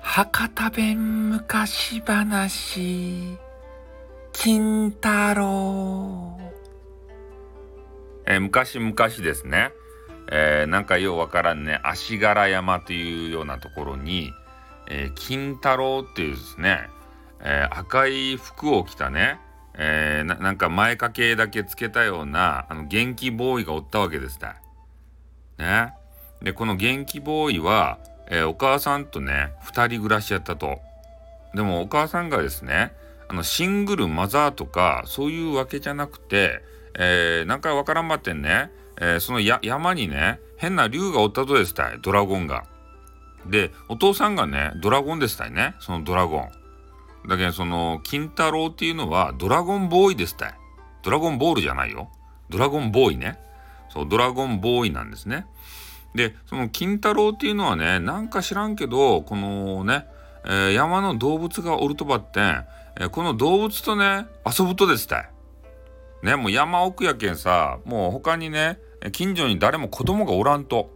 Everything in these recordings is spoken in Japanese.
博多弁昔話金太郎。え、昔々ですね、えー、なんかようわからんね。足柄山というようなところに、えー、金太郎っていうですね、えー、赤い服を着たね、えー、なんか前掛けだけつけたようなあの元気ボーイがおったわけですね。ね。でこの元気ボーイは、えー、お母さんとね2人暮らしやったと。でもお母さんがですねあのシングルマザーとかそういうわけじゃなくて、えー、なんかわからんばってんね、えー、その山にね変な竜がおったとですたいドラゴンが。でお父さんがねドラゴンでしたいねそのドラゴン。だけどその金太郎っていうのはドラゴンボーイですたい。ドラゴンボールじゃないよ。ドラゴンボーイね。そうドラゴンボーイなんですね。でその金太郎っていうのはねなんか知らんけどこのね、えー、山の動物がおるとばって、えー、この動物とね遊ぶとですたい。ねもう山奥やけんさもう他にね近所に誰も子供がおらんと。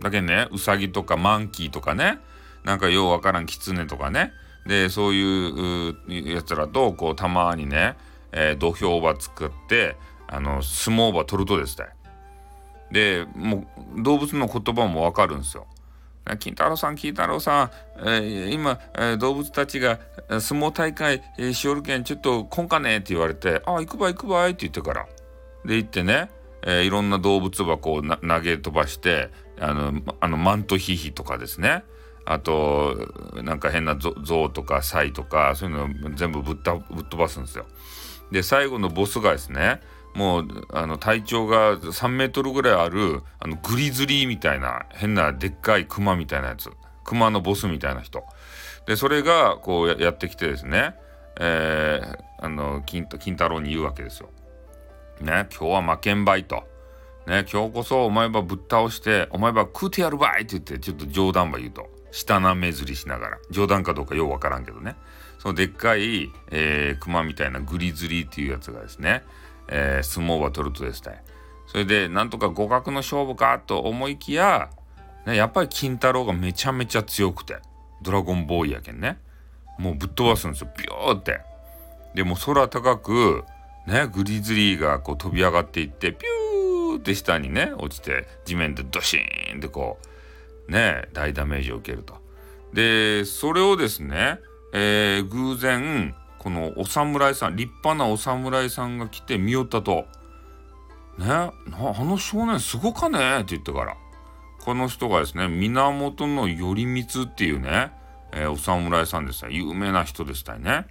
だけねウサギとかマンキーとかねなんかようわからんキツネとかねでそういうやつらとこうたまにね、えー、土俵場作ってあの相撲場取るとですたい。でもう動物の言葉もわかるんですよ。金太郎さん金太郎さん、えー、今、えー、動物たちが相撲大会、えー、しおるけんちょっと来んかねって言われて「あ行くば行くばい」って言ってからで行ってね、えー、いろんな動物箱を投げ飛ばしてあのあのマントヒヒとかですねあとなんか変な象とかサイとかそういうの全部ぶったぶっ飛ばすんですよ。で最後のボスがですねもうあの体長が3メートルぐらいあるあのグリズリーみたいな変なでっかいクマみたいなやつ。クマのボスみたいな人。でそれがこうやってきてですね、えー、あの金金太郎に言うわけですよ。ね今日は負けんばいと。ね今日こそお前ばぶっ倒してお前ば食うてやるばいって言ってちょっと冗談ば言うと。下なめずりしながら。冗談かどうかようわからんけどね。そのでっかい、えー、クマみたいなグリズリーっていうやつがですねえー、相撲は取るとですね。それでなんとか互角の勝負かと思いきや、ね、やっぱり金太郎がめちゃめちゃ強くてドラゴンボーイやけんね。もうぶっ飛ばすんですよ。ビューって。でも空高くねグリズリーがこう飛び上がっていってピューって下にね落ちて地面でドシーンってこうね大ダメージを受けると。でそれをですね、えー、偶然このお侍さん立派なお侍さんが来て見よったと「ねあの少年すごかね」って言ってからこの人がですね源頼光っていうね、えー、お侍さんでした有名な人でしたね。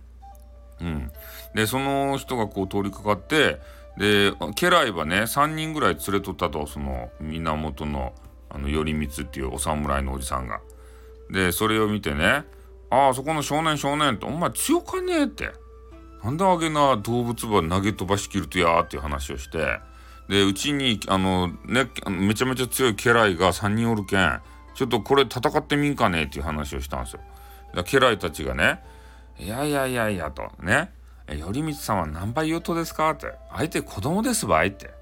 うん、でその人がこう通りかかってで家来はね3人ぐらい連れとったとその源のあの頼光っていうお侍のおじさんが。でそれを見てねああそこの少年少年ってお前強かねえってなんであげな動物ば投げ飛ばしきるとやーっていう話をしてでうちにあのねめちゃめちゃ強い家来が3人おるけんちょっとこれ戦ってみんかねえっていう話をしたんですよ。家来たちがね「いやいやいやいや」とね「頼光さんは何倍言うとですか?」って「相手子供ですばい」って。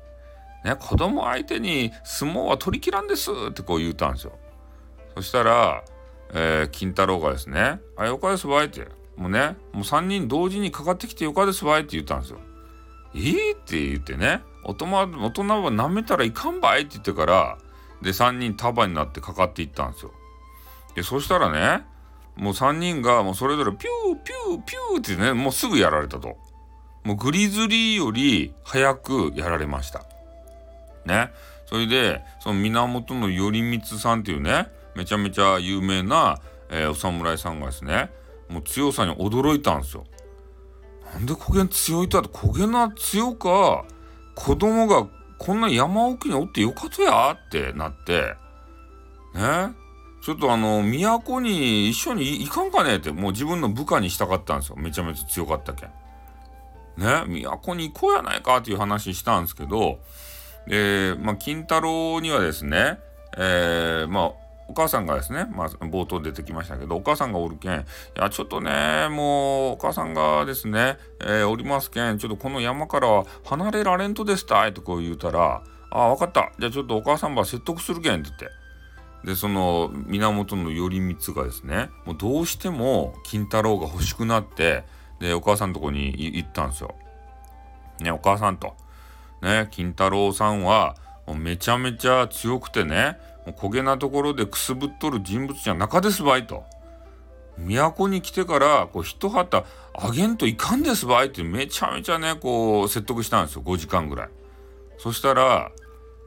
ね、子供相手に相撲は取りきらんですってこう言うたんですよ。そしたらえー、金太郎がですね「あよかですわい」ってもうねもう3人同時にかかってきてよかですわいって言ったんですよ。いいって言ってね大人大人は舐めたらいかんばいって言ってからで3人束になってかかっていったんですよ。でそしたらねもう3人がもうそれぞれピューピューピューってねもうすぐやられたと。もうグリズリーより早くやられました。ね。それでその源頼光さんっていうねめちゃめちゃ有名な、えー、お侍さんがですねもう強さに驚いたんですよ。なんで焦げん強いと焦げな強か子供がこんな山奥におってよかとやってなってねちょっとあの都に一緒に行かんかねってもう自分の部下にしたかったんですよめちゃめちゃ強かったけん。ね都に行こうやないかっていう話したんですけどえー、まあ金太郎にはですねえー、まあお母さんがですね、まあ、冒頭出てきましたけど、お母さんがおるけん、いや、ちょっとね、もう、お母さんがですね、えー、おりますけん、ちょっとこの山から離れられんとですたいとこう言うたら、ああ分かったじゃあちょっとお母さんば説得するけんって言ってでその源頼光がですねもうどうしても金太郎が欲しくなってでお母さんのとこに行ったんですよ。ねお母さんと。ね金太郎さんはめちゃめちゃ強くてね焦げなところでくすぶっとる人物じゃなかですばいと。都に来てからこう一旗あげんといかんですばいってめちゃめちゃねこう説得したんですよ5時間ぐらい。そしたら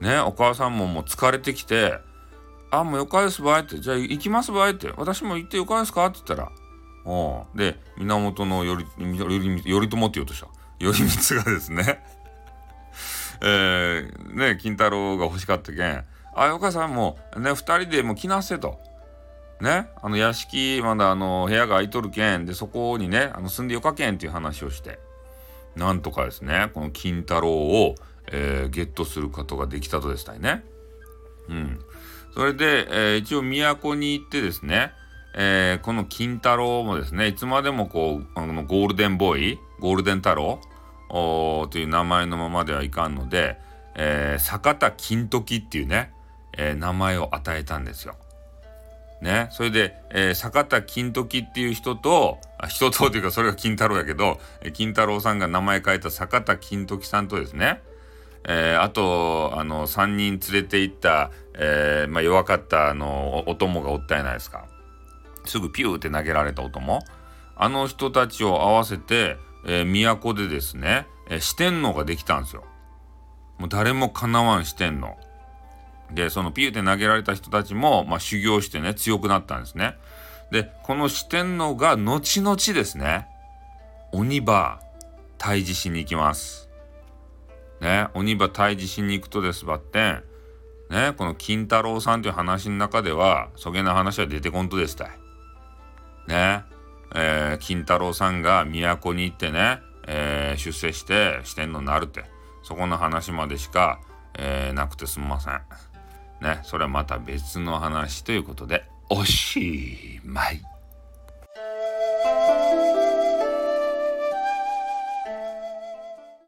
ねお母さんももう疲れてきて「あもうよかですばい」って「じゃあ行きますばい」って「私も行ってよかですか?」って言ったらおで源の頼頼朝って言おうとした頼光がですね えー、ね金太郎が欲しかったけん「あよかさんもね2人でもう来なせ」と。ね、あの屋敷まだあの部屋が空いとるけんでそこにねあの住んでよかけんっていう話をしてなんとかですねこの金太郎を、えー、ゲットすることができたとですね。うん、それで、えー、一応都に行ってですねえー、この金太郎もですね、いつまでもこう、あのゴールデンボーイ、ゴールデン太郎という名前のままではいかんので、えー、坂田金時っていうね、えー、名前を与えたんですよ。ね、それで、えー、坂田金時っていう人と、人とというかそれが金太郎やけどえ、金太郎さんが名前変えた坂田金時さんとですね、えー、あと、あの、3人連れて行った、え、まあ、弱かったあのお供がおったやないですか。すぐピューって投げられた音もあの人たちを合わせて、え、都でですね、え、四天王ができたんですよ。もう誰もかなわん四天王。でそのピューって投げられた人たちも、まあ、修行してね強くなったんですね。でこの四天王が後々ですね鬼場退治しに行きます。ね鬼場退治しに行くとですばってんねこの金太郎さんという話の中ではそげな話は出てこんとですたい。ね、えー、金太郎さんが都に行ってね、えー、出世して四天王になるって、そこの話までしか、えー、なくてすみません。ね、それはまた別の話ということで、おしまい。